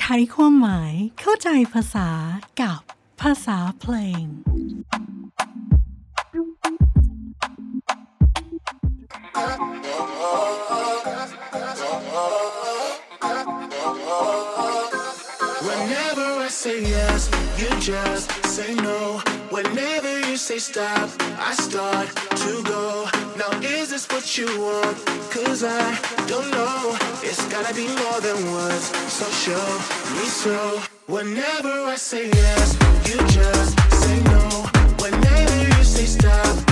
ไขความหมายเข้าใจภาษากับภาษาเพลง Whenever I say yes, you just say no. Whenever you say stop, I start to go. What you want? Cause I don't know. It's gotta be more than words. So show me so. Whenever I say yes, you just say no. Whenever you say stop,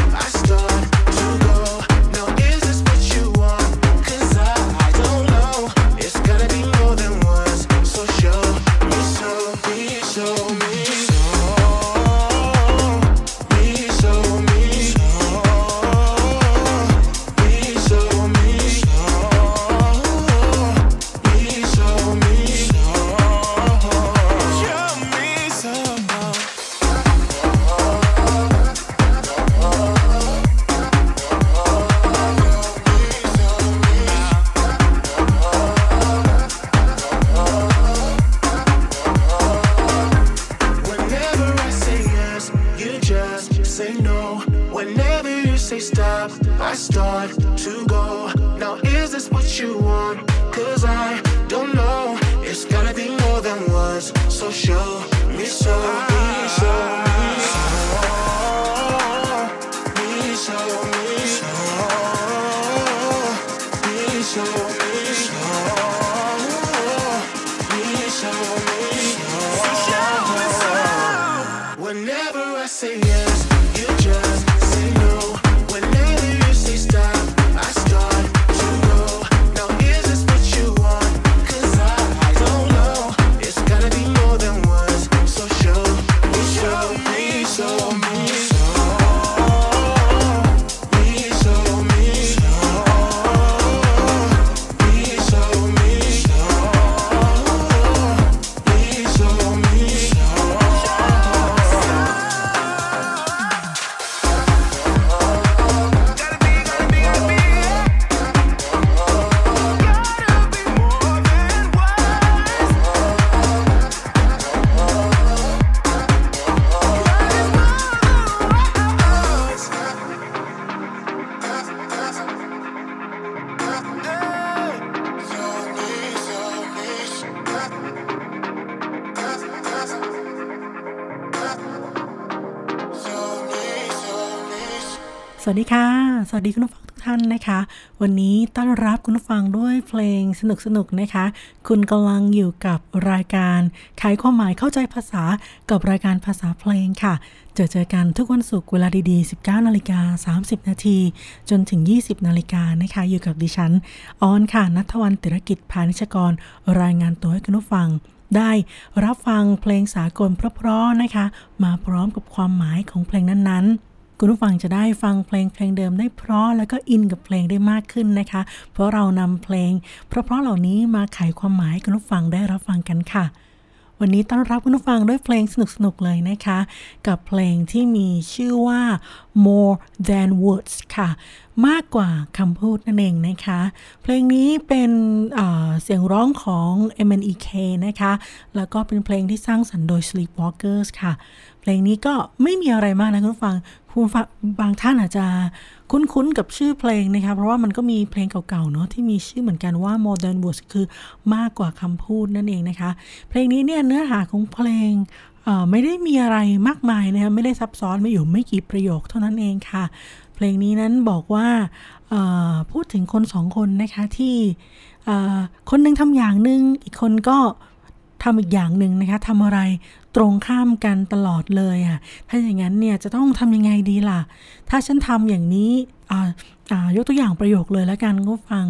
show. สวัสดีค่ะ สวัสดีคุณผู้ฟังทุกท่านนะคะ วันนี้ต้อนรับคุณผู้ฟังด้วยเพลงสนุกๆนะคะ คุณกำลังอยู่กับรายการขายความหมายเข้าใจภาษากับรายการภาษาเพลงค่ะ เจอเจอกันทุกวันศุกร์เวลาดีๆ 19นาฬิกา30 นาทีจนถึง 20นาฬิกานะคะ อยู่กับดิฉันออนค่ะนัทวันติรกิจพานิชกร รายงานตัวให้คุณผู้ฟังได้รับฟังเพลงสากลเพราะๆนะคะ มาพร้อมกับความหมายของเพลงนั้นๆ คุณผู้ฟังจะได้ฟังเพลงเพลงเดิมได้เพราะแล้วก็อินกับเพลงได้มากขึ้นนะคะ เพราะเรานำเพลง เพราะๆเหล่านี้มาไขความหมายคุณผู้ฟังได้รับฟังกันค่ะ วันนี้ต้อนรับคุณผู้ฟังด้วยเพลงสนุกๆเลยนะคะ กับเพลงที่มีชื่อว่า more than words ค่ะ มากกว่าคำพูดนั่นเองนะคะ เพลงนี้เป็นเสียงร้องของ MNEK นะคะ แล้วก็เป็นเพลงที่สร้างสรรค์โดย Sleepwalkers ค่ะ เพลงนี้ก็ไม่มีอะไรมากนะคุณผู้ฟัง ผู้ฟังบางท่านอาจจะคุ้นๆกับชื่อเพลงนะคะเพราะว่ามันก็มีเพลงเก่าๆเนาะที่มีชื่อเหมือนกันว่า Modern Words คือมากกว่าคำพูดนั่นเองนะคะ เพลงนี้เนี่ยเนื้อหาของเพลงไม่ได้มีอะไรมากมายนะคะไม่ได้ซับซ้อนไม่อยู่ไม่กี่ประโยคเท่านั้นเองค่ะ เพลงนี้นั้นบอกว่าพูดถึงคนสองคนนะคะที่คนหนึงทำอย่างหนึ่งอีกคนก็ทำอีกอย่างหนึ่งนะคะทำอะไร ตรงข้ามกันตลอดเลยอะถ้าอย่างนั้นเนี่ยจะต้องทำยังไงดีล่ะ ถ้าฉันทำอย่างนี้อ่าอ่ายกตัวอย่างประโยคเลยแล้วกันก็ฟัง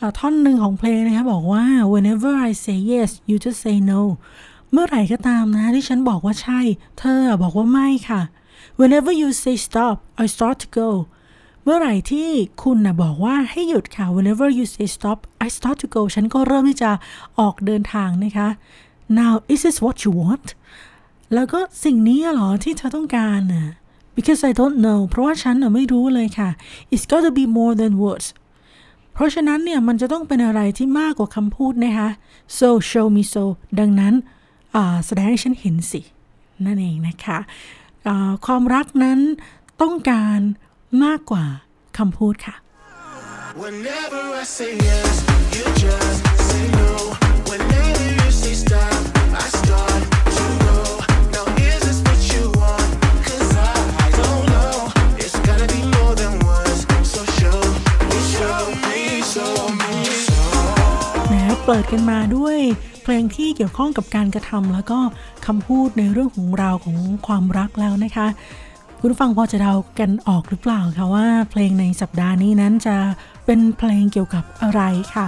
อ่าท่อนหนึ่งของเพลงนะคะบอกว่า whenever I say yes you just say no เมื่อไหร่ก็ตามนะที่ฉันบอกว่าใช่ เธอบอกว่าไม่ค่ะ whenever you say stop I start to go เมื่อไหร่ที่คุณนะบอกว่าให้หยุดค่ะ whenever you say stop I start to go ฉันก็เริ่มที่จะออกเดินทางนะคะ now is this what you want แล้วก็สิ่งนี้เหรอที่เธอต้องการน่ะ because I don't know เพราะว่าฉันน่ะไม่รู้เลยค่ะ it's got to be more than words เพราะฉะนั้นเนี่ยมันจะต้องเป็นอะไรที่มากกว่าคำพูดนะคะ so show me so ดังนั้นแสดงให้ฉันเห็นสิ นั่นเองนะคะความรักนั้นต้องการมากกว่าคำพูดค่ะ Whenever I say yes, you just กันมาด้วยเพลงที่เกี่ยวข้องกับการกระทำแล้วก็คำพูดในเรื่องของราวของความรักแล้วนะคะ คุณฟังพอจะเดากันออกหรือเปล่าคะว่า เพลงในสัปดาห์นี้นั้นจะเป็นเพลงเกี่ยวกับอะไรค่ะ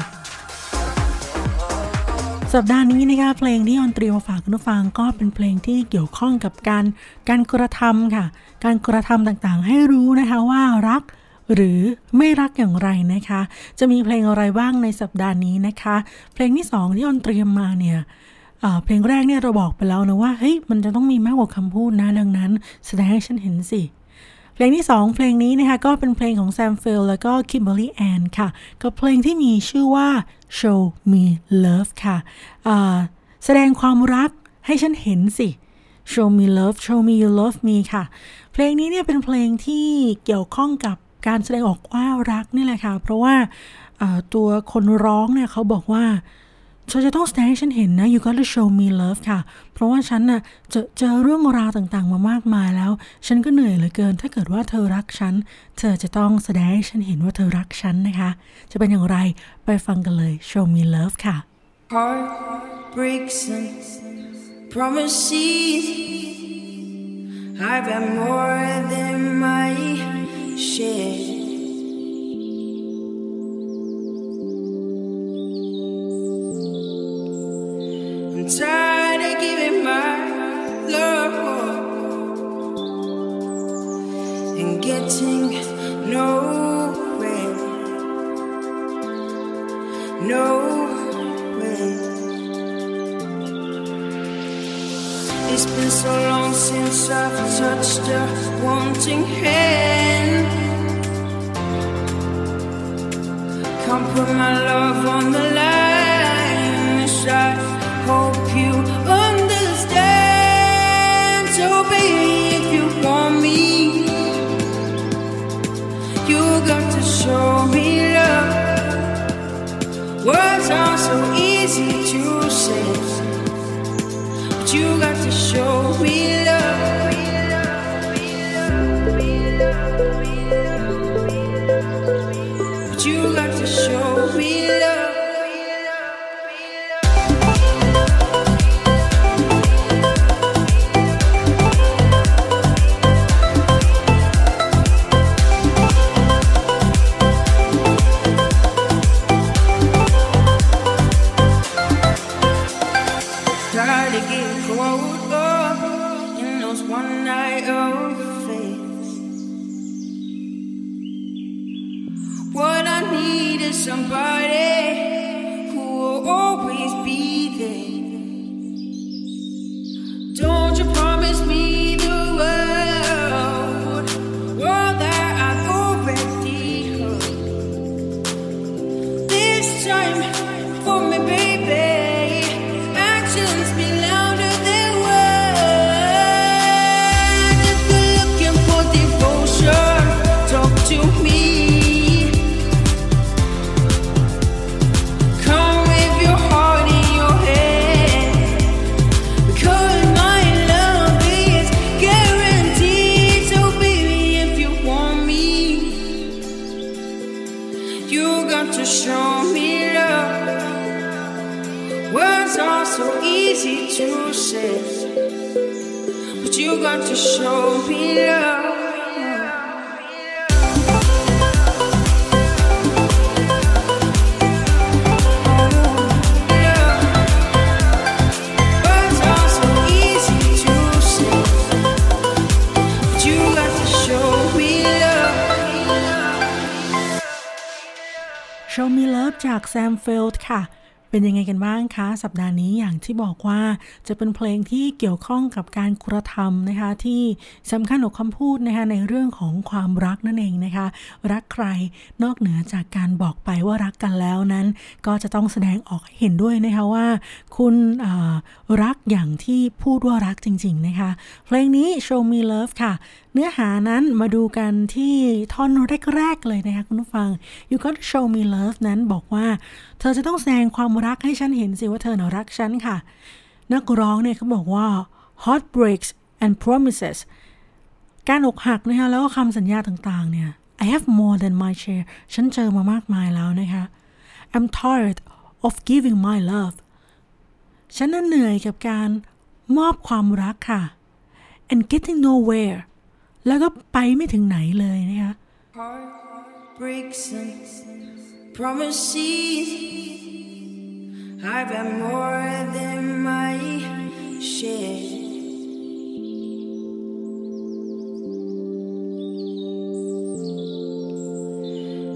สัปดาห์นี้นะคะเพลงที่ออนตรีมาฝากคุณผู้ฟังก็เป็นเพลงที่เกี่ยวข้องกับการการกระทำค่ะ การกระทำต่างๆ ให้รู้นะคะว่ารัก หรือไม่รักอย่างไรนะคะ จะมีเพลงอะไรบ้างในสัปดาห์นี้นะคะ เพลงที่ 2 ที่ออนเตรียมมาเนี่ยเพลงแรกเนี่ยเราบอกไปแล้วนะว่าเฮ้ยมันจะต้องมีมากกว่าคำพูดนะดังนั้น แสดงให้ฉันเห็นสิเพลงที่ 2 เพลงนี้นะคะ ก็เป็นเพลงของ Sam Feldt แล้วก็ Kimberly Anne ค่ะ กับเพลงที่มีชื่อว่า Show Me Love ค่ะแสดงความรักให้ฉันเห็นสิ Show Me Love Show Me You Love Me ค่ะ เพลงนี้เนี่ยเป็นเพลงที่เกี่ยวข้องกับ การแสดงออกว่ารักนี่แหละค่ะ เพราะว่าตัวคนร้องเนี่ยเขาบอกว่าเธอจะต้องแสดงให้ฉันเห็นนะ you gotta show me love ค่ะ เพราะว่าฉันน่ะจะเจอเรื่องราวต่างๆ มามากมายแล้ว ฉันก็เหนื่อยเหลือเกิน ถ้าเกิดว่าเธอรักฉัน เธอจะต้องแสดงให้ฉันเห็นว่าเธอรักฉันนะคะ จะเป็นอย่างไรไปฟังกันเลย show me love ค่ะ Heart breaks and promises I've got more than my share tired of giving my love and getting nowhere, nowhere. Been so long since I've touched a wanting hand. Can't put my love on the line. I hope you understand. So, baby, if you want me, you got to show me love. Words are so easy to say, you Show Me Love จากแซมเฟลด์ค่ะ เป็นยังไงกันบ้างคะ สัปดาห์นี้อย่างที่บอกว่าจะเป็นเพลงที่เกี่ยวข้องกับการกระทำนะคะ ที่สำคัญกว่าคำพูดนะคะในเรื่องของความรักนั่นเองนะคะ รักใครนอกเหนือจากการบอกไปว่ารักกันแล้วนั้น ก็จะต้องแสดงออกเห็นด้วยนะคะว่า คุณรักอย่างที่พูดว่ารักจริง ๆนะคะ เพลงนี้ Show Me Love ค่ะ เนื้อหานั้นมาดูกันที่ท่อนแรกๆเลยนะคะคุณผู้ฟัง You Got Show Me Love นั้นบอกว่า เธอจะต้องแสดงความรักให้ฉันเห็นสิว่าเธอน่ะรักฉันค่ะ นักร้องเนี่ยเขาบอกว่า heartbreaks and promises การอกหักนะคะแล้วก็คำสัญญาต่างๆเนี่ย I have more than my share ฉันเจอมามากมายแล้วนะคะ I'm tired of giving my love ฉันน่ะเหนื่อยกับการมอบความรักค่ะ and getting nowhere แล้วก็ไปไม่ถึงไหนเลยนะคะ Heartbreaks and promises. I've got more than my share.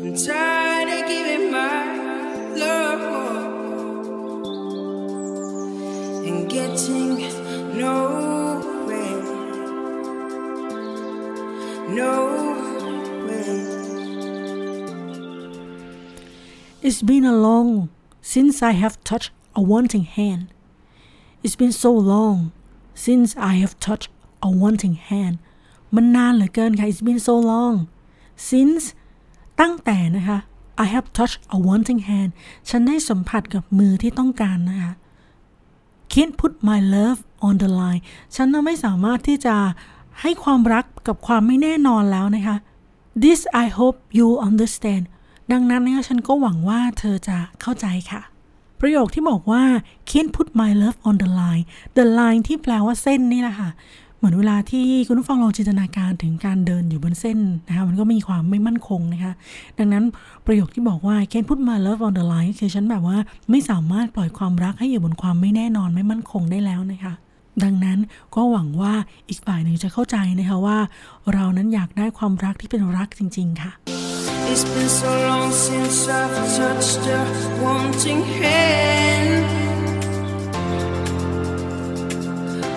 I'm tired of giving my love and getting nowhere. Nowhere. It's been a long since I have touched a wanting hand. It's been so long since I have touched a wanting hand. มันนานเหลือเกินค่ะ It's been so long since ตั้งแต่นะคะ I have touched a wanting hand ฉันได้สัมผัสกับมือที่ต้องการนะคะ Can't put my love on the line ฉันน่ะไม่สามารถที่จะให้ความรักกับความไม่แน่นอนแล้วนะคะ This I hope you understand ดังนั้นนะคะฉันก็หวังว่าเธอจะเข้าใจค่ะ ประโยคที่บอกว่า can't put my love on the line the line ที่แปลว่าเส้นนี่แหละค่ะ เหมือนเวลาที่คุณผู้ฟังลองจินตนาการถึงการเดินอยู่บนเส้นนะคะมันก็มีความไม่มั่นคงนะคะ ดังนั้นประโยคที่บอกว่า can't put my love on the line คือฉันแบบว่าไม่สามารถปล่อยความรักให้อยู่บนความไม่แน่นอนไม่มั่นคงได้แล้วนะคะดังนั้นก็หวังว่าอีกฝ่ายหนึ่งจะเข้าใจนะคะว่า เรานั้นอยากได้ความรักที่เป็นรักจริง ๆ ค่ะ It's been so long since I've touched a wanting hand.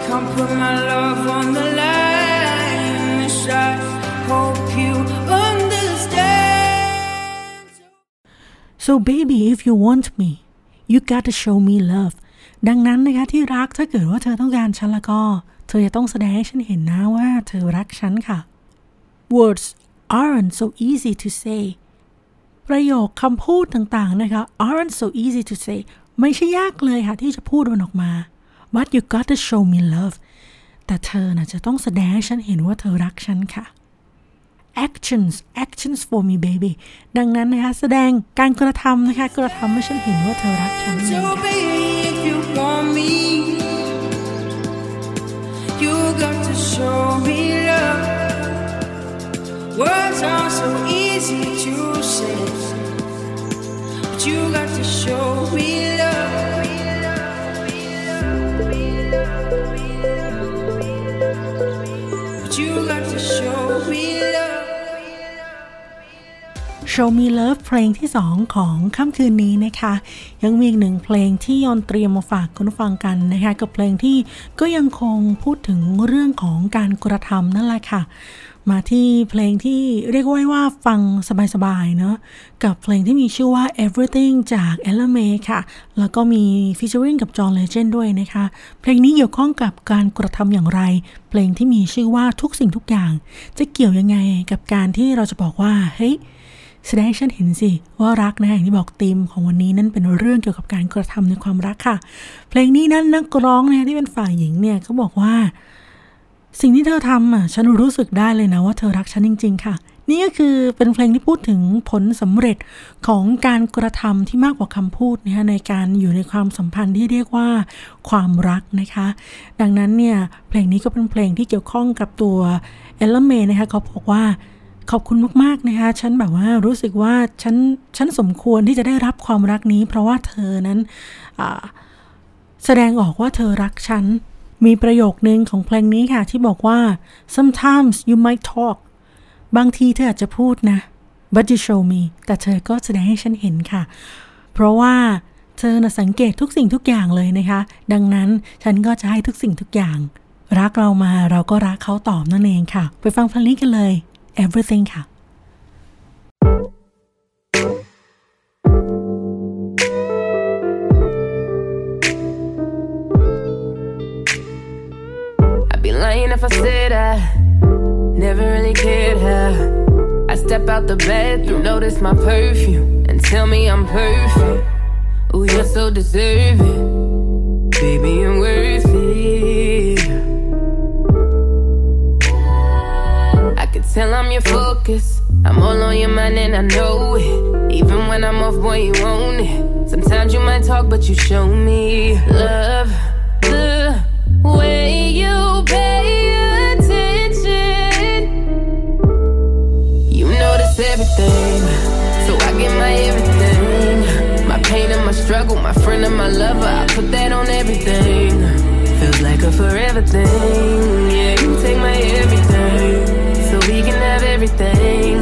Can't put my love on the line. Yes, I hope you understand. so baby if you want me you gotta show me love ดังนั้นนะคะที่รักถ้าเกิดว่าเธอต้องการฉันแล้วก็ เธอจะต้องแสดงให้ฉันเห็นนะว่าเธอรักฉันค่ะ words aren't so easy to say ประโยคคำพูดต่างๆนะคะ aren't so easy to say ไม่ใช่ยากเลยค่ะที่จะพูดมันออกมา but you gotta show me love แต่เธอน่ะจะต้องแสดงให้ฉันเห็นว่าเธอรักฉันค่ะ actions actions for me baby ดังนั้นนะคะ แสดงการกระทำนะคะ กระทำให้ฉันเห็นว่าเธอรักฉันนั่นเอง So ค่ะ you got to show me love. Words are so easy to say, but you got to show me love. But you got to show me love. Show Me Love เพลงที่ 2 ของค่ำคืนนี้นะคะ ยังมีอีกหนึ่งเพลงที่ยอนเตรียมมาฝากคุณฟังกันนะคะ กับเพลงที่ก็ยังคงพูดถึงเรื่องของการกระทำนั่นแหละค่ะ มาที่เพลงที่เรียกว่าว่าฟังสบายๆเนาะกับเพลงที่มีชื่อว่า Everything จาก Ella May ค่ะ แล้วก็มี featuring กับ John Legend ด้วยนะคะ เพลงนี้เกี่ยวข้องกับการกระทำอย่างไร เพลงที่มีชื่อว่าทุกสิ่งทุกอย่าง จะเกี่ยวยังไงกับการที่เราจะบอกว่า เฮ้ยแสดงฉันเห็นสิ ว่ารักนะอย่างที่บอกธีมของวันนี้นั่นเป็นเรื่องเกี่ยวกับการกระทำในความรักค่ะ เพลงนี้นั้นนักร้องเนี่ยที่เป็นฝ่ายหญิงเนี่ยเขาบอกว่า สิ่งที่เธอทำอะฉันรู้สึกได้เลยนะว่าเธอรักฉันจริง ๆ ค่ะ นี่ก็คือเป็นเพลงที่พูดถึงผลสำเร็จของการกระทำที่มากกว่าคำพูดนะคะในการอยู่ในความสัมพันธ์ที่เรียกว่าความรักนะคะ ดังนั้นเนี่ยเพลงนี้ก็เป็นเพลงที่เกี่ยวข้องกับตัวเอลเมนะคะเขาบอกว่าขอบคุณมากๆนะคะ ฉันแบบว่ารู้สึกว่าฉันฉันสมควรที่จะได้รับความรักนี้ เพราะว่าเธอนั้นแสดงออกว่าเธอรักฉัน มีประโยคนึงของเพลงนี้ค่ะที่บอกว่า sometimes you might talk บางทีเธออาจจะพูดนะ but you show me แต่เธอก็แสดงให้ฉันเห็นค่ะ เพราะว่าเธอน่ะสังเกตทุกสิ่งทุกอย่างเลยนะคะ ดังนั้นฉันก็จะให้ทุกสิ่งทุกอย่าง รักเรามาเราก็รักเขาตอบนั่นเองค่ะ ไปฟังเพลงนี้กันเลย everything ค่ะ if I said I never really cared how I step out the bathroom, notice my perfume, and tell me I'm perfect. Oh, you're so deserving, baby, you're worth it. I can tell I'm your focus. I'm all on your mind and I know it. Even when I'm off, boy, you own it. Sometimes you might talk, but you show me love. My friend and my lover. I put that on everything. Feels like a forever thing. Yeah, you take my everything, so we can have everything.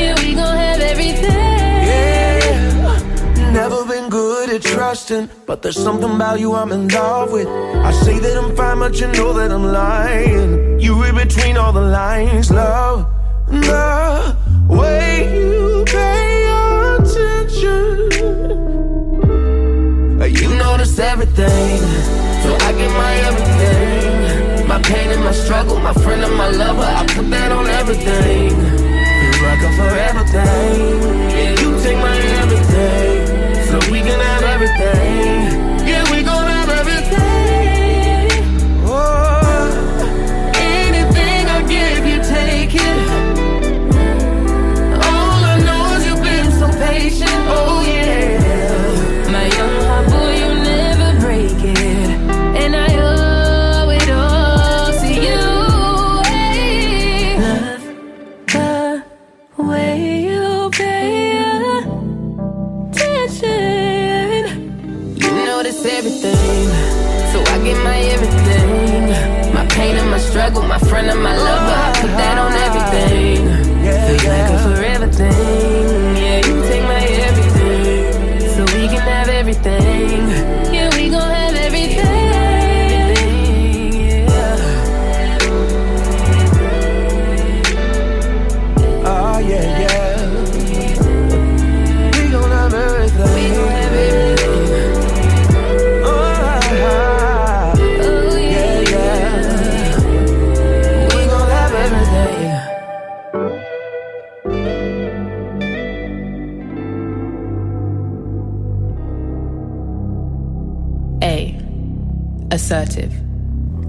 Yeah, we gon' have everything. Yeah, never been good at trusting, but there's something about you I'm in love with. I say that I'm fine, but you know that I'm lying. You read between all the lines, love. The way you pay Notice everything, so I get my everything. My pain and my struggle, my friend and my lover, I put that on everything. Feels like a forever thing. Assertive.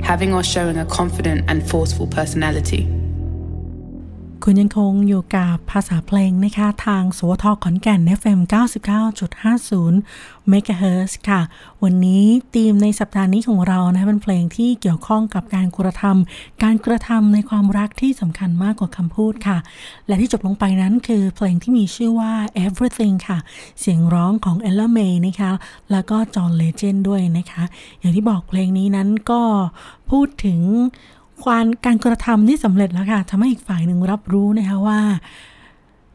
Having or showing a confident and forceful personality. คุณยังคงอยู่กับภาษาเพลงนะคะ ทางสวทขอนแก่น FM 99.50 MHz ค่ะ วันนี้ธีมในสัปดาห์นี้ของเรานะเป็นเพลงที่เกี่ยวข้องกับการกระทำการกระทำในความรักที่สำคัญมากกว่าคำพูดค่ะ และที่จบลงไปนั้นคือเพลงที่มีชื่อว่า Everything ค่ะ เสียงร้องของ Ella May นะคะ แล้วก็จอห์นเลเจนด้วยนะคะ อย่างที่บอกเพลงนี้นั้นก็พูดถึง ความการกระทำที่สำเร็จแล้วค่ะทำให้อีกฝ่ายหนึ่งรับรู้นะคะว่า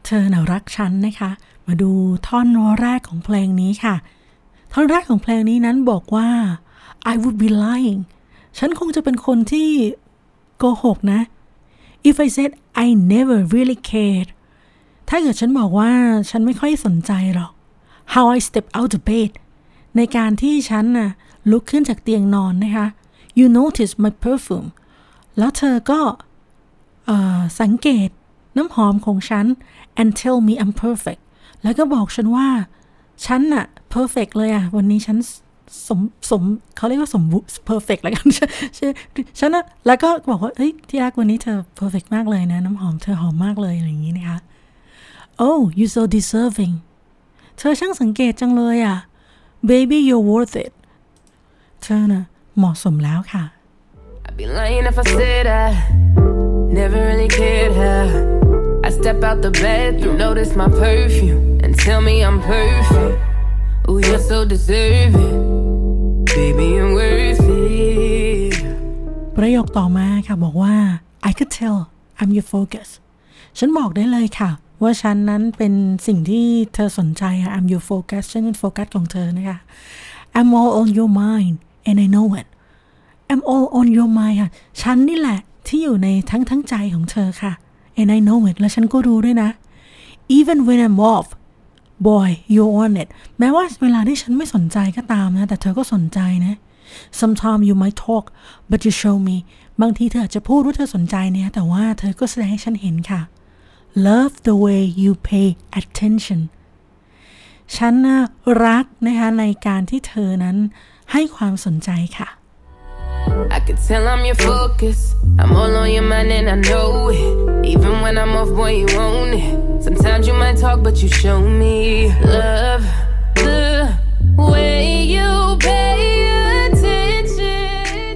เธอน่ะรักฉันนะคะ มาดูท่อนแรกของเพลงนี้ค่ะ ท่อนแรกของเพลงนี้นั้นบอกว่า I would be lying ฉันคงจะเป็นคนที่โกหกนะ if I said I never really cared ถ้าเกิดฉันบอกว่าฉันไม่ค่อยสนใจหรอก how I step out of bed ในการที่ฉันน่ะลุกขึ้นจากเตียงนอนนะคะ you notice my perfume แล้วเธอก็เอ่อสังเกตน้ำหอมของฉัน and tell me I'm perfect แล้วก็บอกฉันว่า ฉันน่ะ perfect เลยอะวันนี้ฉันสมสมเขาเรียกว่าสมบูรณ์ perfect แล้วกันฉันนะแล้วก็บอกว่าเฮ้ยที่รักวันนี้เธอ perfect มากเลยนะ น้ำหอมเธอหอมมากเลยอะไรอย่างนี้นะคะ oh you so deserving เธอช่างสังเกตจังเลยอะ baby you're worth it เธอน่ะเหมาะสมแล้วค่ะ I'd be lying if I said I never really cared how I step out the bathroom, notice my perfume, and tell me I'm perfect. Oh, you're so deserving, baby, you're worth it. ประโยคต่อมาค่ะบอกว่า I could tell I'm your focus ฉันบอกได้เลยค่ะ ว่าฉันนั้นเป็นสิ่งที่เธอสนใจอะ I'm your focus ฉันเป็นโฟกัสของเธอนะคะ I'm all on your mind and I know it I'm all on your mind ค่ะ ฉันนี่แหละที่อยู่ในทั้งทั้งใจของเธอค่ะ and I know it และฉันก็รู้ด้วยนะ even when I'm off boy you on it แม้ว่าเวลาที่ฉันไม่สนใจก็ตามนะ แต่เธอก็สนใจนะ sometimes you might talk but you show me บางทีเธออาจจะพูดว่าเธอสนใจเนี่ย แต่ว่าเธอก็แสดงให้ฉันเห็นค่ะ love the way you pay attention ฉันรักนะคะในการที่เธอนั้นให้ความสนใจค่ะ I can tell I'm your focus. I'm all on your mind and I know it. Even when I'm off, boy, you own it. Sometimes you might talk, but you show me love. The way you pay attention.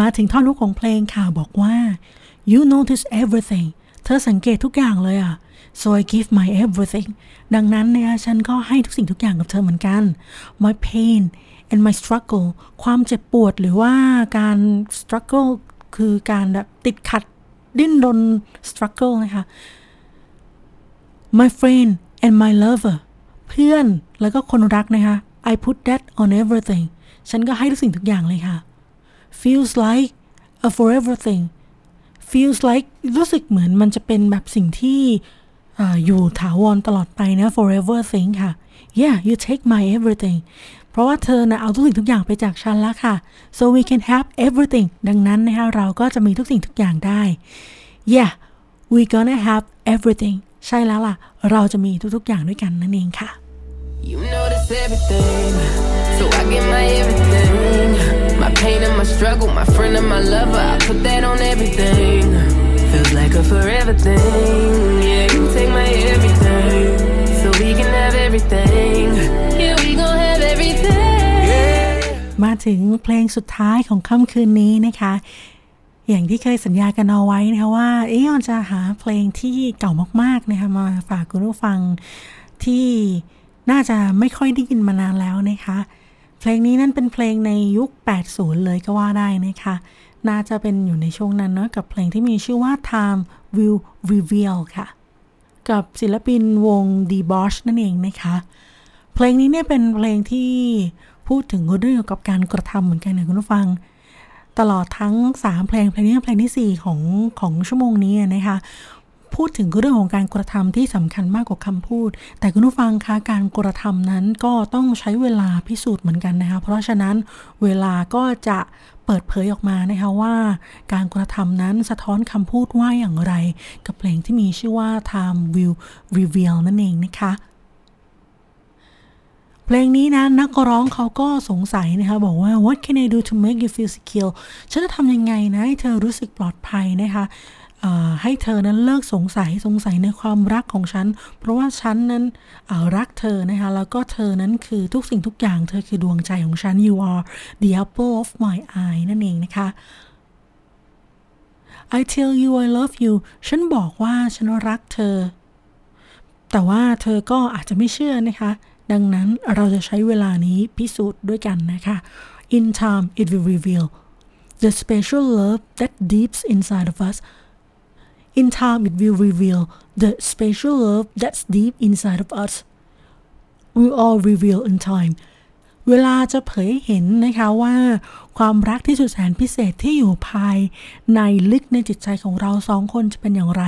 มาถึงท่อนฮุกของเพลงค่ะบอกว่า you notice everything เธอสังเกตทุกอย่างเลยอะ so I give my everything ดังนั้นเนี่ยฉันก็ให้ทุกสิ่งทุกอย่างกับเธอเหมือนกัน my pain and my struggle ความเจ็บปวดหรือว่าการ struggle คือการแบบติดขัดดิ้นรน struggle นะคะ my friend and my lover เพื่อนแล้วก็คนรักนะคะ I put that on everything ฉันก็ให้ทุกสิ่งทุกอย่างเลยค่ะ feels like a forever thing feels like รู้สึกเหมือนมันจะเป็นแบบสิ่งที่ออยู่ถาวรตลอดไปนะ forever thing ค่ะ yeah you take my everything เพราะว่าเธอนะเอาทุกสิ่งทุกอย่างไปจากฉันแล้วค่ะ so we can have everything ดังนั้นนะคะเราก็จะมีทุกสิ่งทุกอย่างได้ yeah we gonna have everything ใช่แล้วล่ะ เราจะมีทุกๆอย่างด้วยกันนั่นเองค่ะ You notice everything, so I get my everything. My pain and my struggle, my friend and my lover, I put that on everything. Feels like a forever thing. Yeah, you take my everything, so we can have everything. มาถึงเพลงสุดท้ายของค่ำคืนนี้นะคะ อย่างที่เคยสัญญากันเอาไว้นะคะว่าเอ๊ะมันจะหาเพลงที่เก่ามากๆนะคะมาฝากคุณผู้ฟังที่น่าจะไม่ค่อยได้ยินมานานแล้วนะคะ เพลงนี้นั่นเป็นเพลงในยุค 80 เลยก็ว่าได้นะคะ น่าจะเป็นอยู่ในช่วงนั้นเนาะกับเพลงที่มีชื่อว่า Time Will Reveal ค่ะ กับศิลปินวง d b o s h นั่นเองนะคะ เพลงนี้เนี่ยเป็นเพลงที่ พูดถึงเรื่องเกี่ยวกับการกระทำเหมือนกันนะคุณผู้ฟัง ตลอดทั้ง 3 เพลงเพลงนี้เพลงที่ 4 ของของชั่วโมงนี้นะคะพูดถึงเรื่องของการกระทำที่สำคัญมากกว่าคำพูด แต่คุณผู้ฟังคะการกระทำนั้นก็ต้องใช้เวลาพิสูจน์เหมือนกันนะคะ เพราะฉะนั้นเวลาก็จะเปิดเผยออกมานะคะว่า การกระทำนั้นสะท้อนคำพูดว่าอย่างไร กับเพลงที่มีชื่อว่า Time Will Reveal นั่นเองนะคะ เพลงนี้นะนักร้องเขาก็สงสัยนะคะบอกว่า what can I do to make you feel secure ฉันจะทำยังไงนะให้เธอรู้สึกปลอดภัยนะคะให้เธอนั้นเลิกสงสัยสงสัยในความรักของฉัน เพราะว่าฉันนั้นรักเธอนะคะแล้วก็เธอนั้นคือทุกสิ่งทุกอย่าง เธอคือดวงใจของฉัน you are the apple of my eye นั่นเองนะคะ I tell you I love you ฉันบอกว่าฉันรักเธอ แต่ว่าเธอก็อาจจะไม่เชื่อนะคะ ดังนั้นเราจะใช้เวลานี้พิสูจน์ด้วยกันนะคะ In time it will reveal the special love that deeps inside of us In time it will reveal the special love that's deep inside of us we all reveal in time เวลาจะเผยเห็นนะคะว่า ความรักที่สุดแสนพิเศษที่อยู่ภาย ในลึกในจิตใจของเราสองคนจะเป็นอย่างไร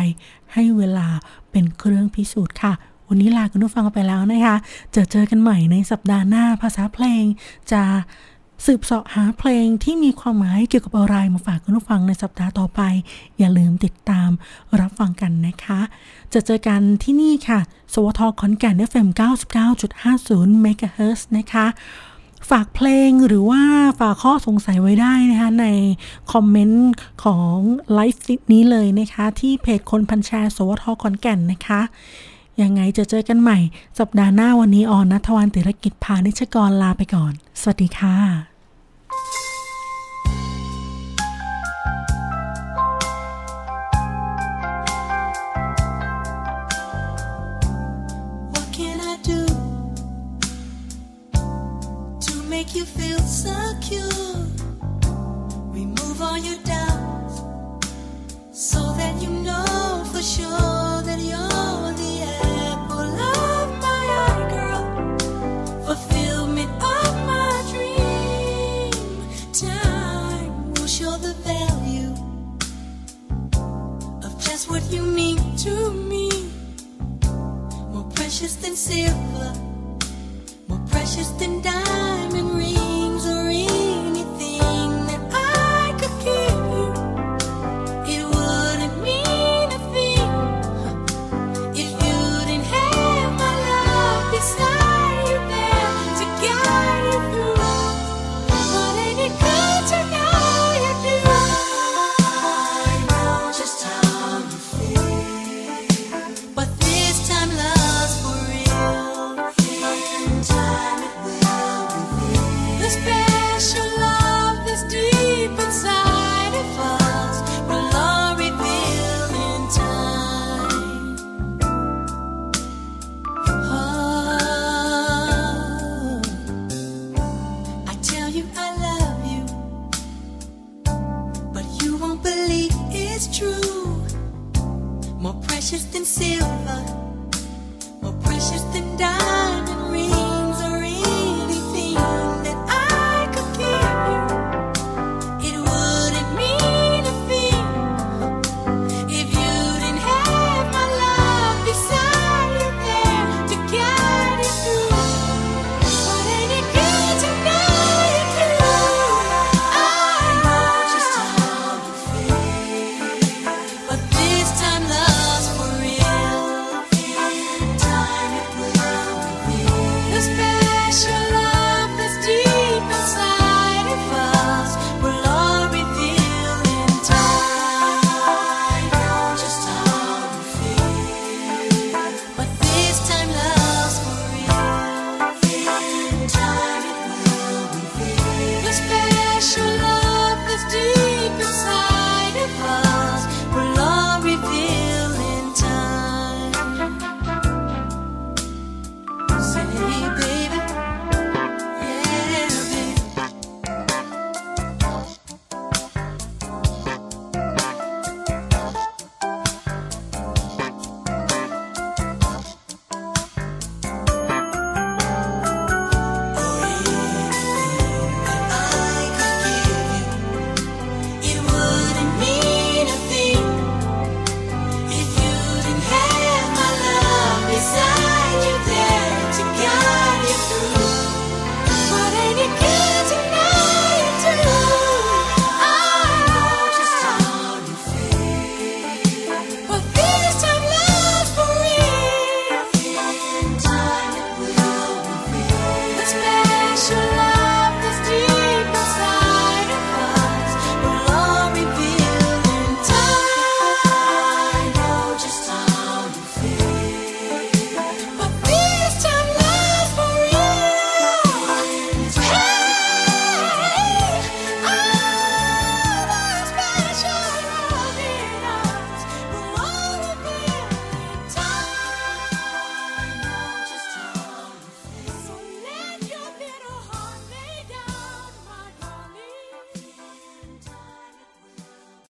ให้เวลาเป็นเครื่องพิสูจน์ค่ะ วันนี้ลาคุณผู้ฟังไปแล้วนะคะ เจอเจอกันใหม่ในสัปดาห์หน้าภาษาเพลง จะสืบเสาะหาเพลงที่มีความหมายเกี่ยวกับอะไรมาฝากคุณผู้ฟังในสัปดาห์ต่อไป อย่าลืมติดตามรับฟังกันนะคะ จะเจอกันที่นี่ค่ะ สวทขอนแก่น FM 99.50 MHz นะคะฝากเพลงหรือว่าฝากข้อสงสัยไว้ได้นะคะในคอมเมนต์ของไลฟ์นี้เลยนะคะ ที่เพจคนพันแชร์สวทขอนแก่นนะคะ ยังไงจะเจอกันใหม่ สัปดาห์หน้าวันนี้ออนนัทวันติรกิจพาณิชกรลาไปก่อน สวัสดีค่ะ sure that you're precious than silver, more precious than diamond